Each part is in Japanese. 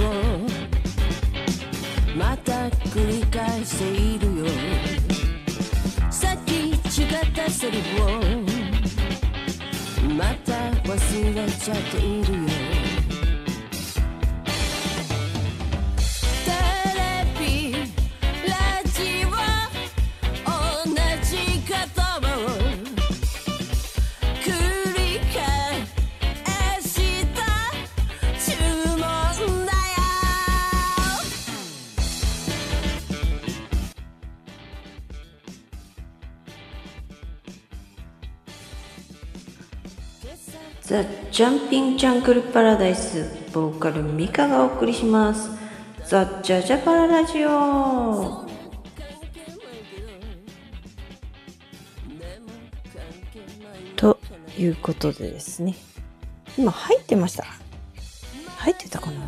を。また繰り返しているよ。さっき誓ったセリフを。また忘れちゃっているよ。ザ・ジャンピング・ジャングル・パラダイスボーカルミカがお送りします。ザ・ジャジャパララジオということでですね。今入ってました？入ってたかな？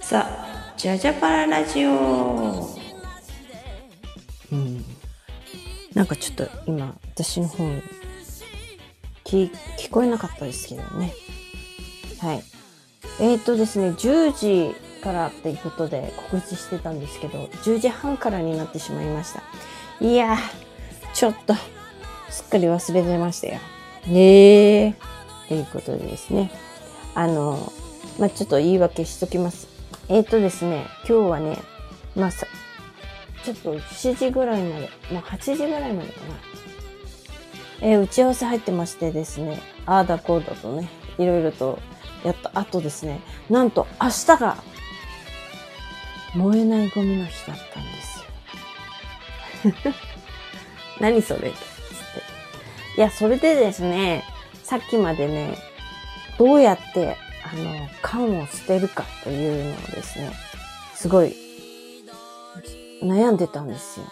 ザ・ジャジャパララジオうん。なんかちょっと今私の方に聞こえなかったですけどね。はい。えっ、ー、とですね、10時からっていうことで告知してたんですけど、10時半からになってしまいました。いやー、ちょっと、すっかり忘れてましたよ。ねえ。ということでですね。あの、まあ、ちょっと言い訳しときます。えっ、ー、とですね、今日はね、まあ、さ、ちょっと7時ぐらいまで、もう8時ぐらいまでかな。えー打ち合わせ入ってましてですね、ああだこうだとね、いろいろとやった後ですね、なんと明日が燃えないゴミの日だったんですよ。何それつって。いや、それでですね、さっきまでね、どうやって、あの、缶を捨てるかというのをですね、すごい悩んでたんですよ。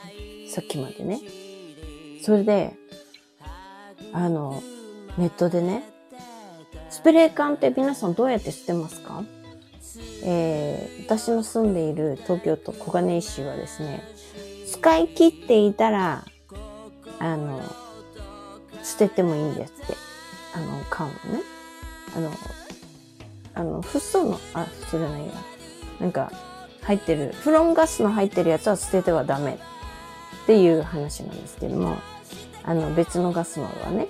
さっきまでね。それで、あの、ネットでね、スプレー缶って皆さんどうやって捨てますか？えー、私の住んでいる東京都小金井市はですね、使い切っていたら、あの、捨ててもいいんですって。あの、缶をね。あの、あの、フッ素の、あ、フッ素じゃないや。なんか、入ってる、フロンガスの入ってるやつは捨ててはダメっていう話なんですけども、あの、別のガス窓はね、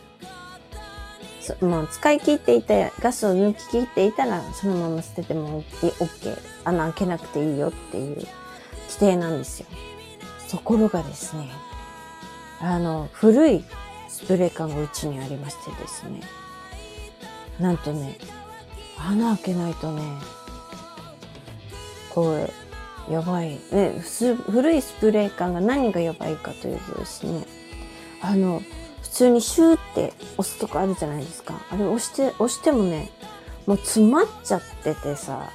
もう使い切っていて、ガスを抜き切っていたら、そのまま捨てても OK。穴開けなくていいよっていう規定なんですよ。ところがですね、あの、古いスプレー缶がうちにありましてですね、なんとね、穴開けないとね、こう、やばい。ね、古いスプレー缶が何がやばいかというとですね、あの、普通にシューって押すとこあるじゃないですか。あれ押して、押してもね、もう詰まっちゃっててさ、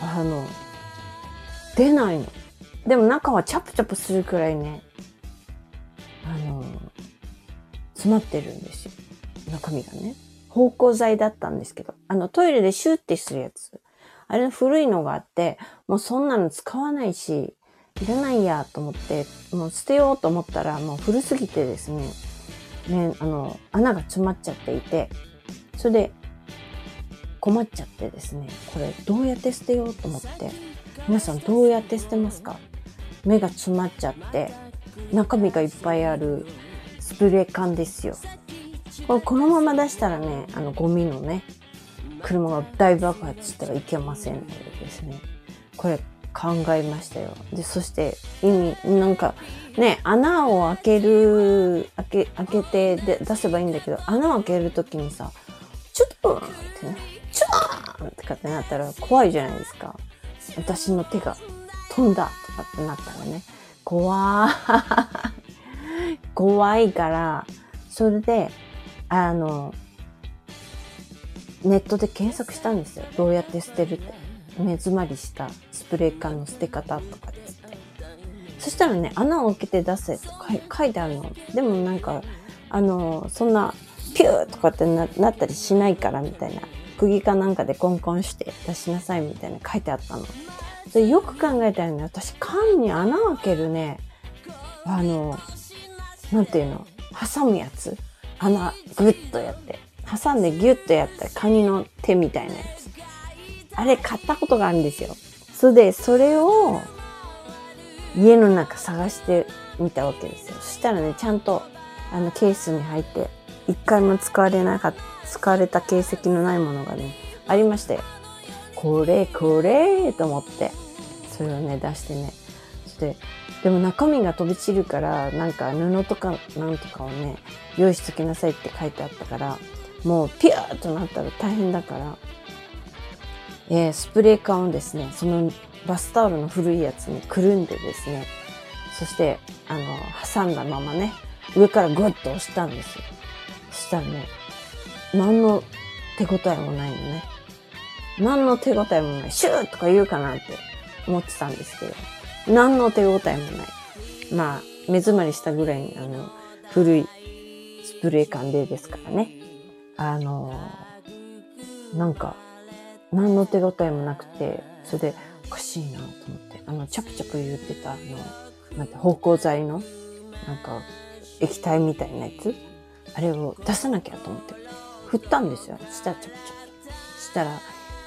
あの、出ないの。でも中はチャプチャプするくらいね、あの、詰まってるんですよ。中身がね。芳香剤だったんですけど、あのトイレでシューってするやつ。あれの古いのがあって、もうそんなの使わないし、いらないやと思って、もう捨てようと思ったら、もう古すぎてですね、ね、あの、穴が詰まっちゃっていて、それで困っちゃってですね、これどうやって捨てようと思って、皆さんどうやって捨てますか？目が詰まっちゃって、中身がいっぱいあるスプレー缶ですよ。ここのまま出したらね、あのゴミのね、車が大爆発したらいけませんのでですね、これ考えましたよ。で、そして意味、なんかね、穴を開ける、開け、開けてで出せばいいんだけど、穴を開けるときにさ、ちょっとってね、ちょーんとかってなったら怖いじゃないですか。私の手が飛んだとかってなったらね、怖ー 怖いから、それで、あの、ネットで検索したんですよ。どうやって捨てるって。目詰まりしたスプレー缶の捨て方とかですって。そしたらね、穴を開けて出せと書いてあるの。でもなんか、あの、そんな、ピューとかってなったりしないからみたいな。釘かなんかでコンコンして出しなさいみたいな書いてあったの。それよく考えたらね、私缶に穴を開けるね、あの、なんていうの、挟むやつ穴、グッとやって。挟んでギュッとやったカニの手みたいなやつ。あれ買ったことがあるんですよ。それで、それを家の中探してみたわけですよ。そしたらね、ちゃんとあのケースに入って、一回も使われなかった、使われた形跡のないものがね、ありましたよ。これ、これと思って、それをね、出してね。そして、でも中身が飛び散るから、なんか布とかなんとかをね、用意しときなさいって書いてあったから、もうピューっとなったら大変だから、えー、スプレー缶をですね、そのバスタオルの古いやつにくるんでですね、そして、あの、挟んだままね、上からグッと押したんですよ。そしたらね、何の手応えもないのね。何の手応えもない。シューとか言うかなって思ってたんですけど、何の手応えもない。まあ、目詰まりしたぐらいに、あの、古いスプレー缶でですからね。あの、なんか、何の手応えもなくて、それでおかしいなと思って、あの、チャプチャプ言ってた、あの、なんて、芳香剤の、なんか、液体みたいなやつあれを出さなきゃと思って、振ったんですよ。したらチャプチャプ。したら、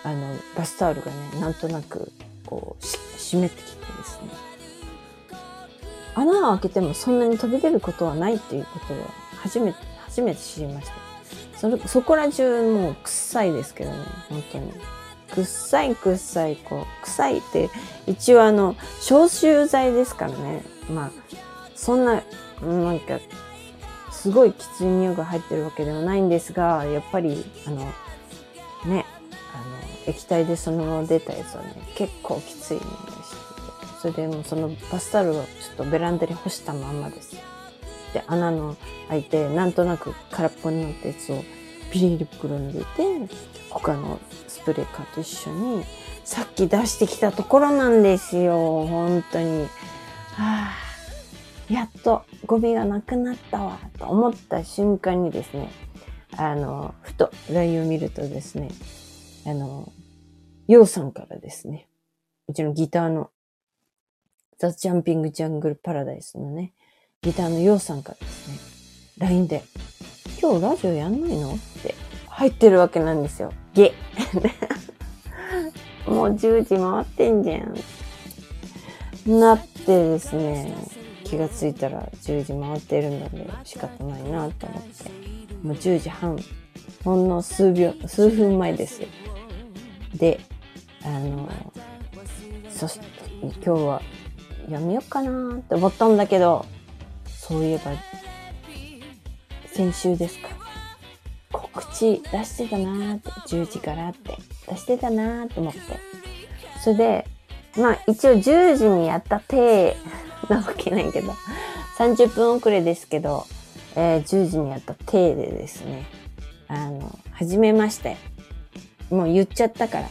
あの、バスタオルがね、なんとなく、こう、湿ってきてですね。穴を開けてもそんなに飛び出ることはないっていうことを初めて、初めて知りました。それ、そこら中もう臭いですけどね、本当に。臭い臭い、こう、臭いって、一応あの、消臭剤ですからね。まあ、そんな、なんか、すごいきつい匂いが入ってるわけではないんですが、やっぱり、あの、ね、あの、液体でそのまま出たやつはね、結構きついんですそれでもうそのバスタオルをちょっとベランダに干したまんまです。で、穴の開いて、なんとなく空っぽになったやつをビニール袋に入れて、他のスプレーカーと一緒に、さっき出してきたところなんですよ。本当に。はあ、やっとゴミがなくなったわ、と思った瞬間にですね、あの、ふと LINE を見るとですね、あの、ヨウさんからですね、うちのギターのザ・ジャンピング・ジャングル・パラダイスのね、ギターのヨウさんからですね、LINE で、今日ラジオやんないの？って入ってるわけなんですよ。ゲ もう10時回ってんじゃん。なってですね、気がついたら10時回ってるので仕方ないなと思って、もう10時半、ほんの数秒、数分前ですよ。で、あの、そして今日はやめようかなって思ったんだけど、そういえば、先週ですか。告知出してたなーって、10時からって出してたなーって思って。それで、まあ一応10時にやった手なわけないけど、30分遅れですけど、えー、10時にやった手でですね、あの、始めましたよ。もう言っちゃったから、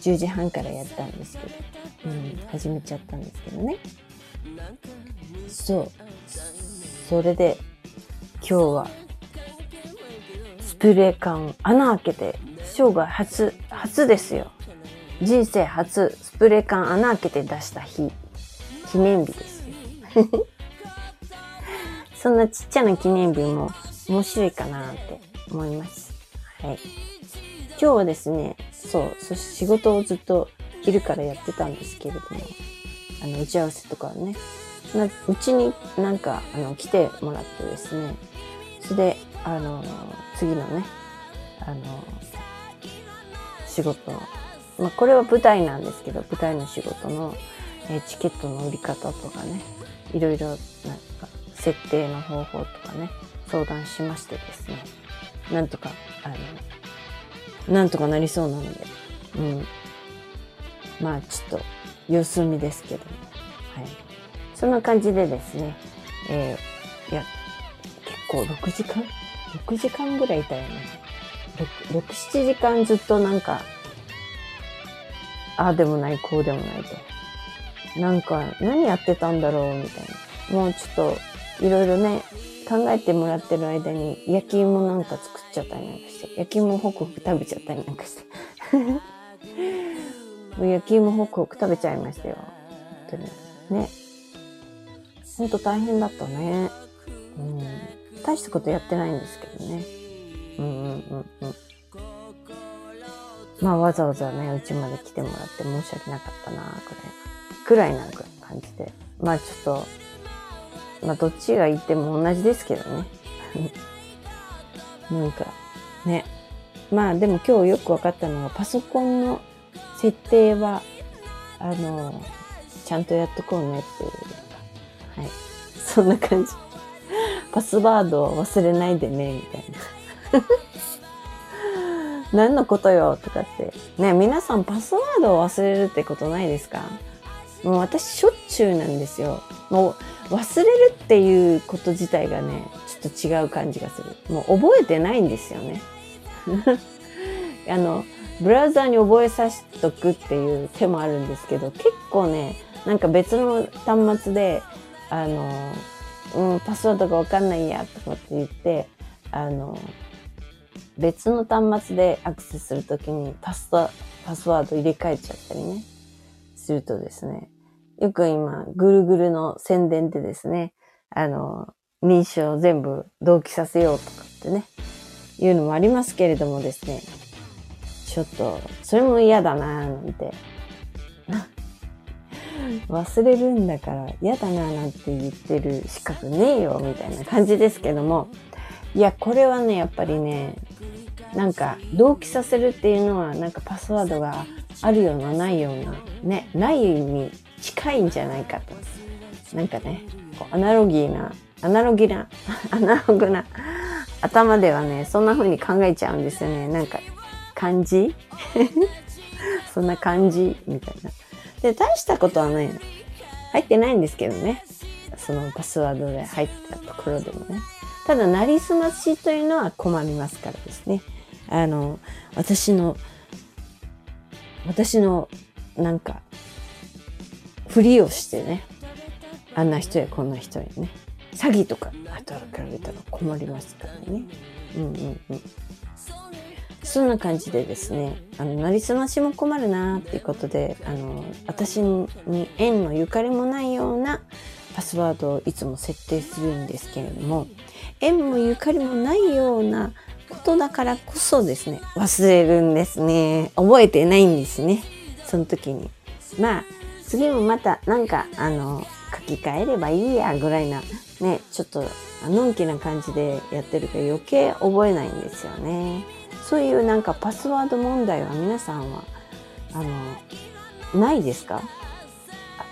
10時半からやったんですけど、うん、始めちゃったんですけどね。そう。それで、今日は、スプレー缶穴開けて、生涯初、初ですよ。人生初、スプレー缶穴開けて出した日、記念日です。そんなちっちゃな記念日も面白いかなって思います。はい。今日はですね、そう、そ仕事をずっと昼からやってたんですけれども、あの、打ち合わせとかね、うちになんか、あの、来てもらってですね、それで、あの、次のね、あの、仕事、まあ、これは舞台なんですけど、舞台の仕事の、えチケットの売り方とかね、いろいろ、なんか、設定の方法とかね、相談しましてですね、なんとか、あの、なんとかなりそうなので、うん。まあ、ちょっと、様子見ですけど、はい。そんな感じでですね、えー、いや、結構6時間 ?6 時間ぐらいいたよね。6、6 7時間ずっとなんか、ああでもない、こうでもないと。なんか、何やってたんだろうみたいな。もうちょっと、いろいろね、考えてもらってる間に焼き芋なんか作っちゃったりなんかして、焼き芋ホクホク食べちゃったりなんかして。もう焼き芋ホクホク食べちゃいましたよ。本当に。ね。ほんと大変だったね。うん。大したことやってないんですけどね。うんうんうんうん。まあわざわざね、うちまで来てもらって申し訳なかったな、くらい、くらいな感じで。まあちょっと、まあどっちが言っても同じですけどね。なんか、ね。まあでも今日よく分かったのは、パソコンの設定は、あの、ちゃんとやっとこうねっていう。はい。そんな感じ。パスワードを忘れないでね、みたいな。何のことよとかって。ね、皆さんパスワードを忘れるってことないですか？もう私しょっちゅうなんですよ。もう忘れるっていうこと自体がね、ちょっと違う感じがする。もう覚えてないんですよね。あの、ブラウザーに覚えさせとくっていう手もあるんですけど、結構ね、なんか別の端末で、あの、うん、パスワードがわかんないや、とかって言って、あの、別の端末でアクセスするときにパスワード入れ替えちゃったりね、するとですね、よく今、ぐるぐるの宣伝でですね、あの、認証全部同期させようとかってね、いうのもありますけれどもですね、ちょっと、それも嫌だなぁなんて。忘れるんだから嫌だなぁなんて言ってる資格ねえよみたいな感じですけども、いや、これはね、やっぱりね、なんか同期させるっていうのはなんかパスワードがあるようなないようなねないに近いんじゃないかと。なんかねこうアナロギーなアナロギーな アナログな頭ではねそんな風に考えちゃうんですよね。なんか感じ？そんな感じ？みたいな。で大したことはないの。入ってないんですけどね。そのパスワードで入ったところでもね。ただ、なりすましというのは困りますからですね。あの、私の、私の、なんか、ふりをしてね、あんな人やこんな人やね、詐欺とか働かれたら困りますからね。うんうんうん。そんな感じでですね、あの、なりすましも困るなっていうことで、あの、私に縁のゆかりもないようなパスワードをいつも設定するんですけれども、縁もゆかりもないようなことだからこそですね、忘れるんですね。覚えてないんですね。その時に。まあ、次もまたなんか、あの、書き換えればいいやぐらいな、ね、ちょっと、のんきな感じでやってるから余計覚えないんですよね。そういうなんかパスワード問題は皆さんは、あの、ないですか？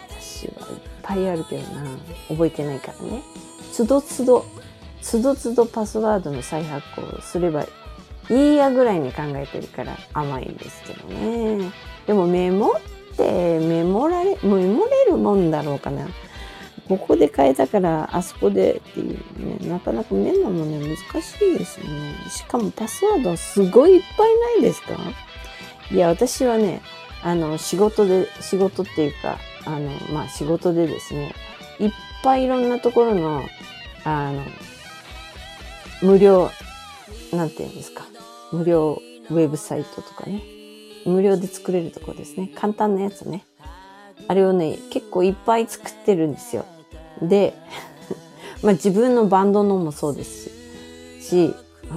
私はいっぱいあるけどな。覚えてないからね。つどつどつどつどパスワードの再発行すればいいやぐらいに考えてるから甘いんですけどね。でもメモってメモられ、メモれるもんだろうかな。ここで変えたからあそこでっていうね、なかなかメモもね、難しいですよね。しかもパスワードすごいいっぱいないですか？いや、私はね、あの、仕事で、仕事っていうか、あの、まあ仕事でですね、いっぱいいろんなところの、あの、無料、なんて言うんですか？無料ウェブサイトとかね。無料で作れるところですね。簡単なやつね。あれをね、結構いっぱい作ってるんですよ。で、まあ自分のバンドのもそうですし、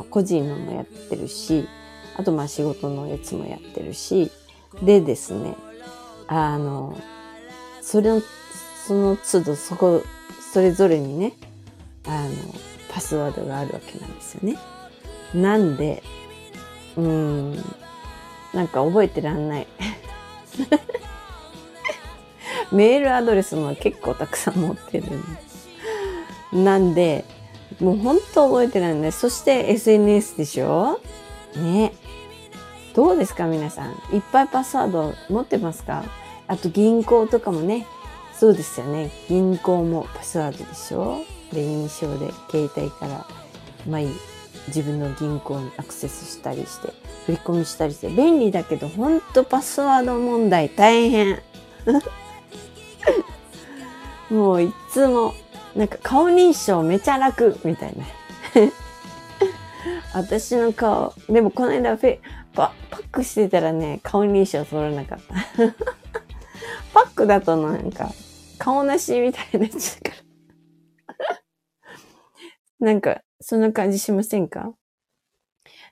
個人のもやってるし、あとまあ仕事のやつもやってるし、でですね、あの、それの、その都度そこ、それぞれにね、あの、パスワードがあるわけなんですよね。なんで、うん、なんか覚えてらんない。メールアドレスも結構たくさん持ってるんなんで、もう本当覚えてらんない。そして SNS でしょ？ね。どうですか皆さん？いっぱいパスワード持ってますか？あと銀行とかもね。そうですよね。銀行もパスワードでしょ？で認証で携帯から毎自分の銀行にアクセスしたりして振り込みしたりして便利だけどほんとパスワード問題大変もういつもなんか顔認証めちゃ楽みたいな。私の顔。でもこの間フェパパックしてたらね顔認証取らなかった。パックだとなんか顔なしみたいなっちゃうから。なんか、そんな感じしませんか？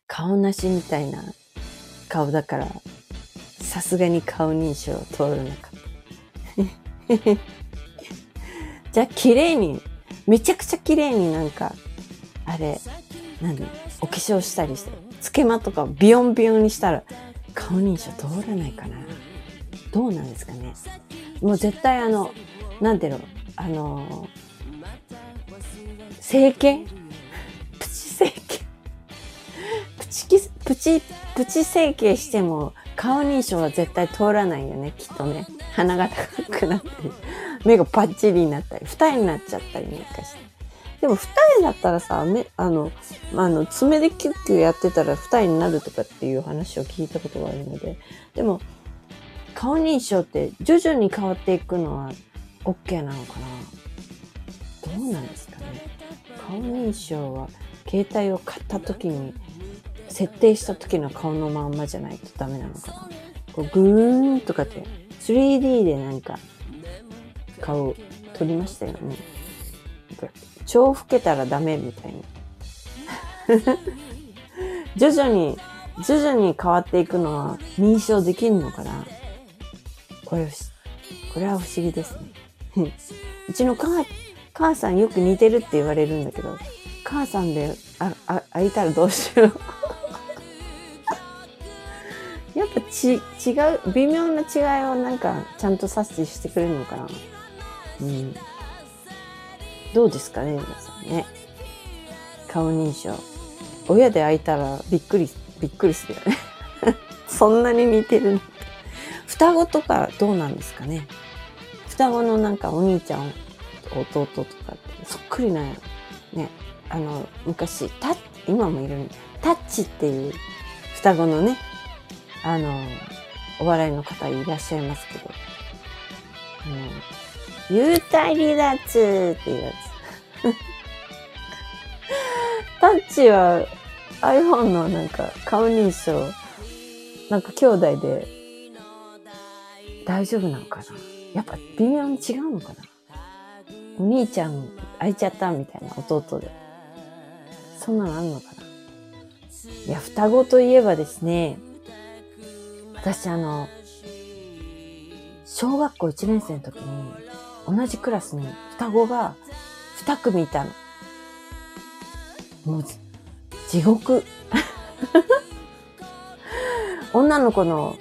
顔なしみたいな顔だから、さすがに顔認証通らなかった。じゃ、綺麗に、めちゃくちゃ綺麗になんか、あれ、何？お化粧したりして、つけまとかをビヨンビヨンにしたら、顔認証通らないかな。どうなんですかね。もう絶対あの、なんていうの、あの、整形？プチ整形？プチキ、プチ、プチ整形しても顔認証は絶対通らないよね、きっとね。鼻が高くなったり、目がパッチリになったり、二重になっちゃったりなんかして。でも二重だったらさ、目、あの、まあの、爪でキュッキュやってたら二重になるとかっていう話を聞いたことがあるので、でも、顔認証って徐々に変わっていくのは OK なのかな？どうなんですかね？顔認証は携帯を買った時に設定した時の顔のまんまじゃないとダメなのかな？こうグーンとかって 3D で何か顔撮りましたよね超老けたらダメみたいな 徐々に徐々に変わっていくのは認証できるのかなこれ、これは不思議ですね。うちの母、母さんよく似てるって言われるんだけど、母さんで、あ、あ、開いたらどうしよう。やっぱち、違う、微妙な違いをなんか、ちゃんと察知してくれるのかな。うん。どうですかね、皆さんね。顔認証。親で開いたらびっくり、びっくりするよね。そんなに似てる双子とかどうなんですかね双子のなんかお兄ちゃん、弟とかってそっくりなんやね、あの、昔、タッ、今もいる、タッチっていう双子のね、あの、お笑いの方いらっしゃいますけど、幽体離脱っていうやつ。タッチは iPhone のなんか顔認証、なんか兄弟で大丈夫なのかな。やっぱ微妙に違うのかな。お兄ちゃん開いちゃったみたいな弟で。そんなのあるのかな。いや、双子といえばですね、私あの、小学校1年生の時に同じクラスに双子が2組いたの。もう、地獄。女の子の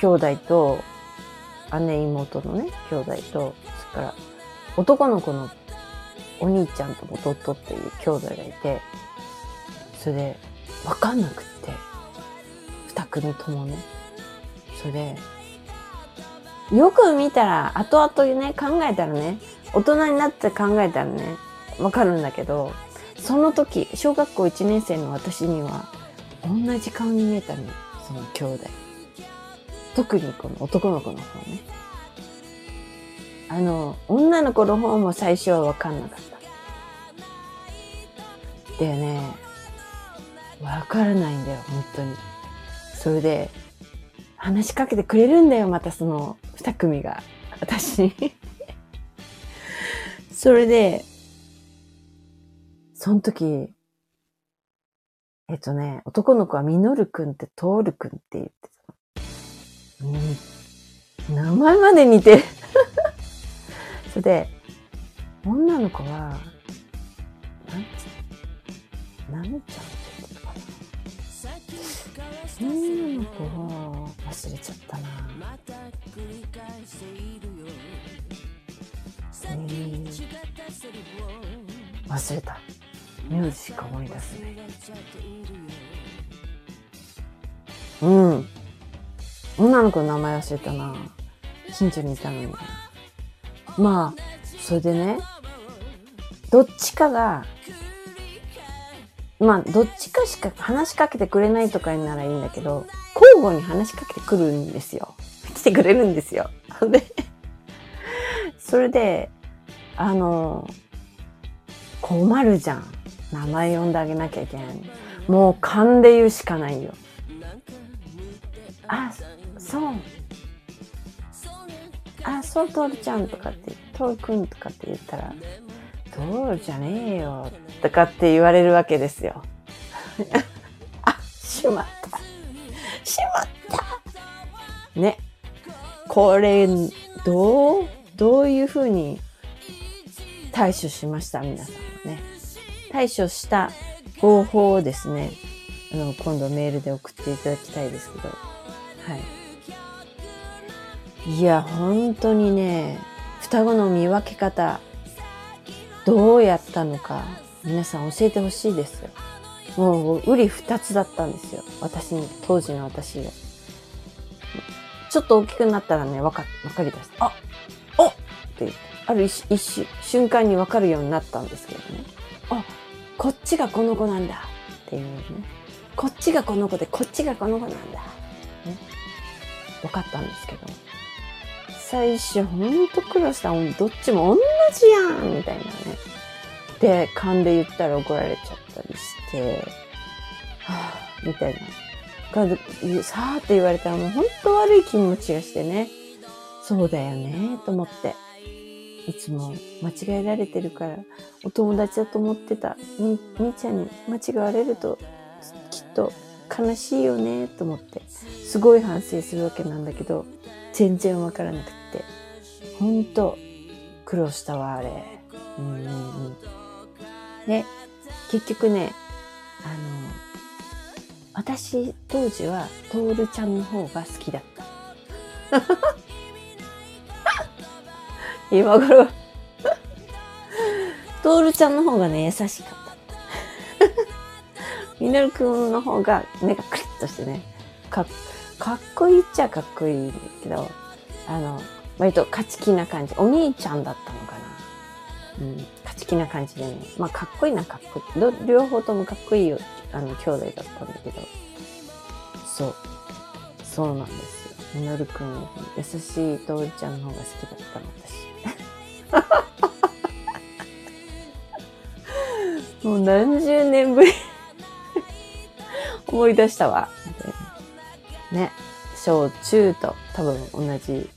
兄弟と姉妹のね、兄弟と、それから男の子のお兄ちゃんと弟っていう兄弟がいて、それで、わかんなくって、二組ともね。それで、よく見たら、後々ね、考えたらね、大人になって考えたらね、わかるんだけど、その時、小学校1年生の私には、同じ顔に見えたの、その兄弟。特にこの男の子の方ね。あの、女の子の方も最初はわかんなかった。でね、わからないんだよ、本当に。それで、話しかけてくれるんだよ、またその二組が。私に。それで、その時、えっとね、男の子はミノルくんってトールくんって言ってたの。うん、名前まで似てる。それで、女の子は、なんつ、なんちゃんって言ってたかな。女の子は、忘れちゃったな。えー、忘れた。名字しか思い出せない。うん。女の子の名前忘れたな。近所にいたのに。まあ、それでね、どっちかが、まあ、どっちかしか話しかけてくれないとかにならいいんだけど、交互に話しかけてくるんですよ。来てくれるんですよ。で、それで、あの、困るじゃん。名前呼んであげなきゃいけない。もう勘で言うしかないよ。あ、そう。あ、そう、トールちゃんとかって、トールくんとかって言ったら、トールじゃねえよ、とかって言われるわけですよ。あ、しまった。しまったね。これ、どう、どういうふうに対処しました？皆さんはね。対処した方法をですね、あの、今度メールで送っていただきたいですけど。はい。いや、本当にね、双子の見分け方、どうやったのか、皆さん教えてほしいですよ。もう、うり二つだったんですよ。私に、当時の私が。ちょっと大きくなったらね、わか、わかりだした。あおってある一一瞬間にわかるようになったんですけどね。あ、こっちがこの子なんだっていうね。こっちがこの子で、こっちがこの子なんだ。ね。分かったんですけど。最初、ほんと苦労した。どっちも同じやんみたいなね。で、勘で言ったら怒られちゃったりして、はぁ、みたいな。さーって言われたらもうほんと悪い気持ちがしてね。そうだよね、と思って。いつも間違えられてるから、お友達だと思ってたみ、みーちゃんに間違われると、きっと悲しいよね、と思って、すごい反省するわけなんだけど、全然わからなくって、ほんと苦労したわ、あれ。うんうんうん。で、結局ね、あの、私当時はトールちゃんの方が好きだった。今頃トールちゃんの方がね、優しかった。ミノルくんの方が目がクリッとしてね、かかっこいいっちゃかっこいいけど、あの、割と勝ち気な感じ。お兄ちゃんだったのかな。うん、勝ち気な感じでね。まあ、かっこいいな、かっこいい。両方ともかっこいいよ、あの、兄弟だったんだけど。そう。そうなんですよ。ミノルくん、優しいトールちゃんの方が好きだったの、私。もう何十年ぶり思い出したわ。ね。小中と多分同じ、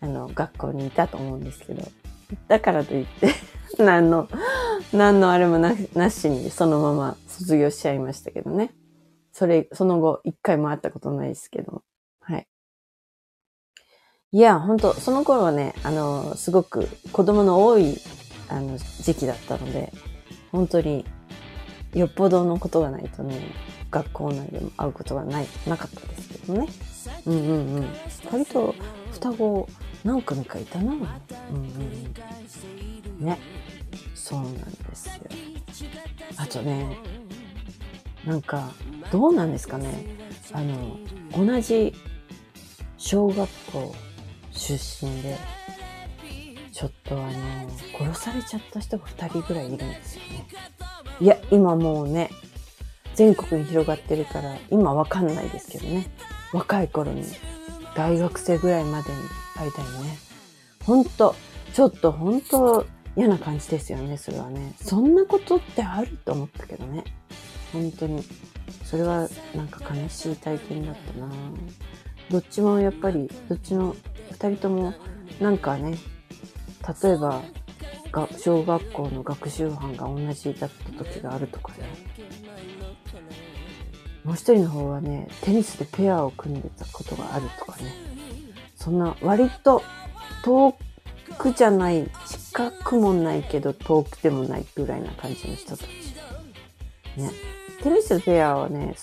あの、学校にいたと思うんですけど。だからといって 何の、何のあれもななしにそのまま卒業しちゃいましたけどね。それ、その後一回も会ったことないですけど。はい。いや、本当その頃はね、あの、すごく子供の多い、あの、時期だったので、本当に、よっぽどのことがないとね、学校内でも会うことがない、なかったですけどね。うんうんうん。割と、双子、何組かいたな。うんうんうん。ね。そうなんですよ。あとね、なんか、どうなんですかね。あの、同じ小学校出身で、ちょっとあの、殺されちゃった人が2人ぐらいいるんですよね。いや、今もうね、全国に広がってるから、今わかんないですけどね。若い頃に、大学生ぐらいまでに会いたいね。ほんと、ちょっとほんと嫌な感じですよね、それはね。そんなことってあると思ったけどね。本当に。それはなんか悲しい体験だったなどっちもやっぱり、どっちの二人ともなんかね、例えば、小学校の学習班が同じだった時があるとかね。もう一人の方はね、テニスでペアを組んでたことがあるとかね。そんな割と遠くじゃない、近くもないけど遠くでもないぐらいな感じの人たち。ね。テニスペアはね、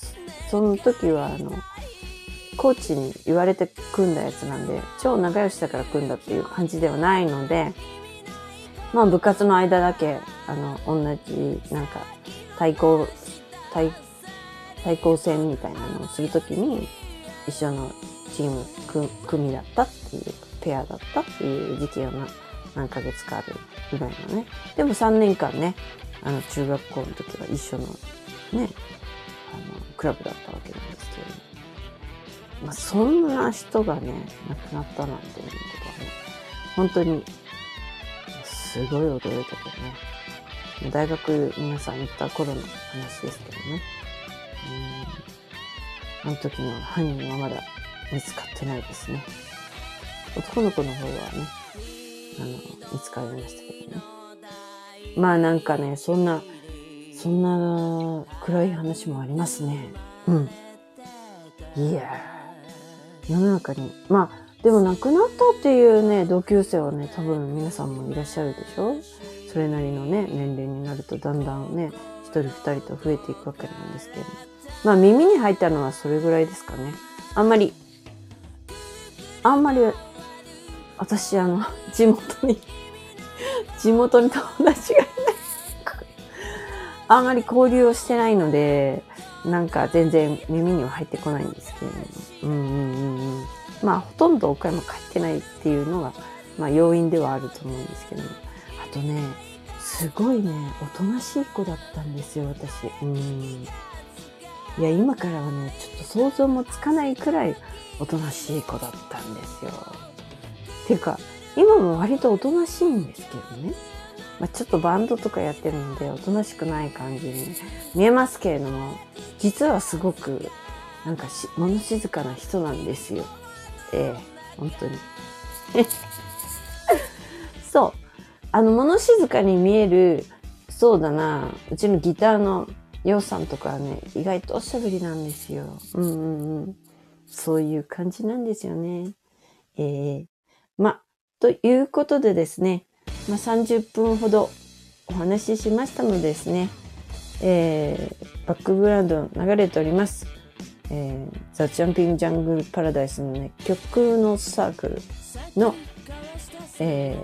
その時はあの、コーチに言われて組んだやつなんで、超仲良しだから組んだっていう感じではないので、まあ部活の間だけ、あの、同じ、なんか、対抗、対、対抗戦みたいなのをするときに、一緒のチーム組だったっていう、ペアだったっていう時期が何ヶ月かあるぐらいのね。でも3年間ね、あの、中学校の時は一緒のね、あの、クラブだったわけなんですけども。まあ、そんな人がね、亡くなったなんていうことはね、本当に、すごい驚いたけどね。大学皆さん行った頃の話ですけどね。うん。あの時の犯人はまだ見つかってないですね。男の子の方はね、あの、見つかりましたけどね。まあなんかね、そんな、そんな暗い話もありますね。うん。いやー世の中にまあでも亡くなったっていうね同級生はね多分皆さんもいらっしゃるでしょそれなりのね年齢になるとだんだんね一人二人と増えていくわけなんですけどまあ耳に入ったのはそれぐらいですかねあんまりあんまり私あの地元に 地元に友達がいない。あんまり交流をしてないのでなんか全然耳には入ってこないんですけれども。うんうんうんまあほとんど岡山帰ってないっていうのがまあ要因ではあると思うんですけどあとねすごいねおとなしい子だったんですよ私。うん。いや今からはねちょっと想像もつかないくらいおとなしい子だったんですよ。ていうか今も割とおとなしいんですけどねまあ、ちょっとバンドとかやってるのでおとなしくない感じに見えますけれども実はすごくなんかし物静かな人なんですよ。ええ本当に。そうあの物静かに見えるそうだなうちのギターのようさんとかはね意外とおしゃべりなんですよ。うんうんうん。そういう感じなんですよね。ええまということでですねまあ、30分ほどお話ししましたのでですね、えー、バックグラウンド流れております。えー、ザ・ジャンピング・ジャングル・パラダイスのね、曲のサークルの、え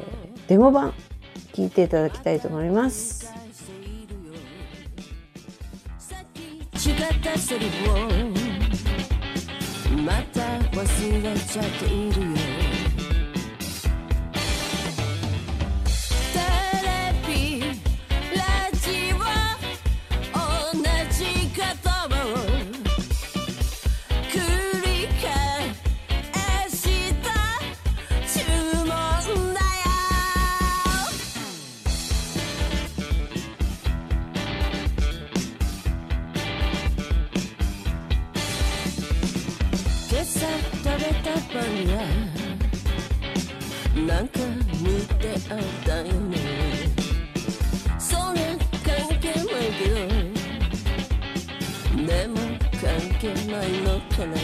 ー、デモ版聴いていただきたいと思います。また忘れちゃっているよか似てあったよね。それ関係ないけどでも関係ないのかな。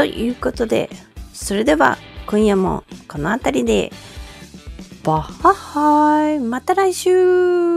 ということで、それでは今夜もこの辺りで。バッハハイまた来週。